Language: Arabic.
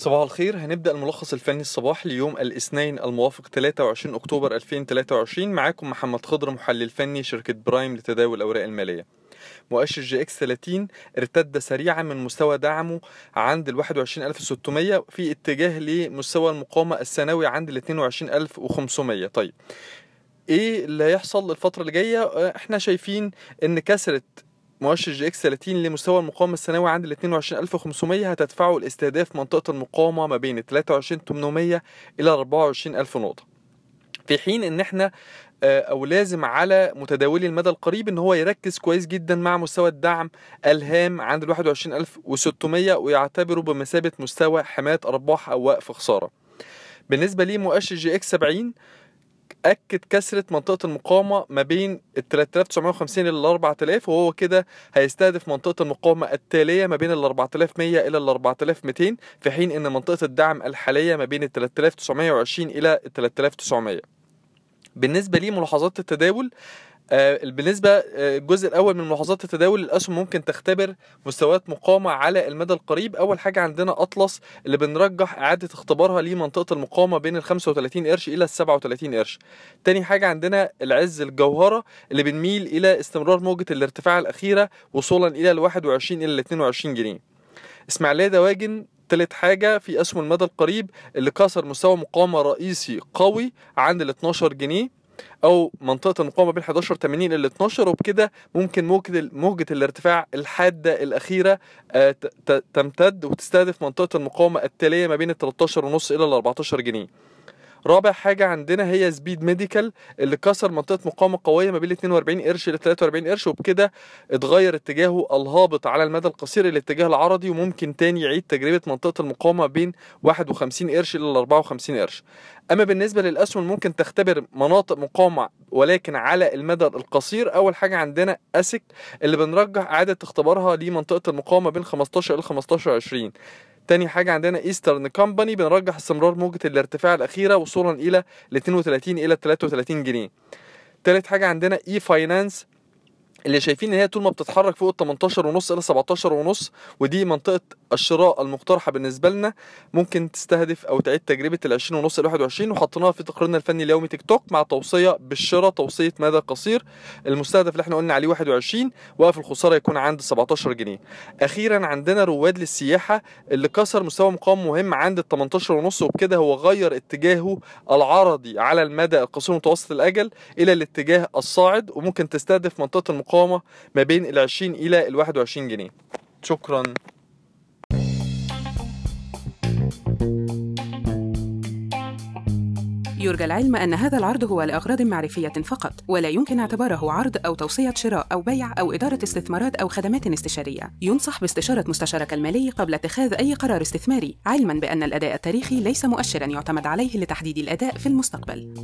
صباح الخير. هنبدأ الملخص الفني الصباحي ليوم الاثنين الموافق 23 أكتوبر 2023 معاكم محمد خضر محلل فني شركة برايم لتداول الأوراق المالية. مؤشر EGX 30 ارتد سريعا من مستوى دعمه عند ال 21600 في اتجاه لمستوى المقاومة السنوي عند ال 22500 طيب إيه اللي هيحصل الفترة اللي جاية؟ إحنا شايفين إن كسرت مؤشر EGX 30 لمستوى المقاومة السنوي عند ال 22500 هتدفعه لاستهداف منطقة المقاومة ما بين 23800 إلى 24000 نقطة. في حين إن إحنا آه، أو لازم على متداولي المدى القريب إن هو يركز كويس جدا مع مستوى الدعم الهام عند ال 21600 ويعتبره بمثابة مستوى حماية أرباح أو وقف خسارة. بالنسبة لمؤشر EGX 70 اكد كسرة منطقة المقاومة ما بين ال 3950 إلى ال 4000 وهو كده هيستهدف منطقة المقاومة التالية ما بين ال 4100 إلى ال 4200 في حين إن منطقة الدعم الحالية ما بين ال 3920 إلى ال 3900 بالنسبة لملاحظات التداول بالنسبة آه، الجزء الأول من ملاحظات التداول الأسهم ممكن تختبر مستويات مقاومة على المدى القريب. أول حاجة عندنا أطلس اللي بنرجح إعادة اختبارها لمنطقة المقاومة بين ال 35 قرش إلى ال 37 قرش. تاني حاجة عندنا العز الجوهرة اللي بنميل إلى استمرار موجة الارتفاع الأخيرة وصولا إلى ال 21 إلى ال 22 جنيه. إسماعيلية دواجن تالت حاجة في أسهم المدى القريب اللي كسر مستوى مقاومة رئيسي قوي عند ال 12 جنيه. أو منطقة المقاومة بين 11 80 ل 12 وبكده ممكن موجة الارتفاع الحادة الأخيرة آه، تمتد وتستهدف منطقة المقاومة التالية ما بين ال 13 ونص إلى ال 14 جنيه. رابع حاجة عندنا هي Speed Medical اللي كسر منطقة مقاومة قوية ما بين 42 قرش ل 43 قرش وبكده اتغير اتجاهه الهابط على المدى القصير الاتجاه العرضي وممكن تاني يعيد تجربة منطقة المقاومة بين 51 قرش ل 54 قرش. أما بالنسبة للأسهم ممكن تختبر مناطق مقاومة ولكن على المدى القصير. أول حاجة عندنا أسك اللي بنرجح إعادة اختبارها لمنطقة المقاومة بين 15 إلى 15 20 تاني حاجة عندنا Eastern Company بنرجح استمرار موجة الارتفاع الأخيرة وصولا إلى ال 32 إلى 33 جنيه. تالت حاجة عندنا e-finance اللي شايفين إن هي طول ما بتتحرك فوق ال 18 ونص إلى 17 ونص ودي منطقة الشراء المقترحة بالنسبة لنا ممكن تستهدف أو تعيد تجربة ال 20 ونص ل 21 وحطيناها في تقريرنا الفني اليومي تيك توك مع توصية بالشراء توصية مدى قصير المستهدف اللي إحنا قلنا عليه 21 وقف الخسارة يكون عند 17 جنيه. أخيرا عندنا رواد للسياحة اللي كسر مستوى مقاومه مهم عند ال 18 ونص وبكده هو غير اتجاهه العرضي على المدى القصير المتوسط الأجل إلى الاتجاه الصاعد وممكن تستهدف منطقة المقاومة ما بين ال 20 إلى ال 21 جنيه شكرا يرجى العلم أن هذا العرض هو لأغراض معرفية فقط، ولا يمكن اعتباره عرض أو توصية شراء أو بيع أو إدارة استثمارات أو خدمات استشارية. ينصح باستشارة مستشارك المالي قبل اتخاذ أي قرار استثماري، علماً بأن الأداء التاريخي ليس مؤشراً يعتمد عليه لتحديد الأداء في المستقبل.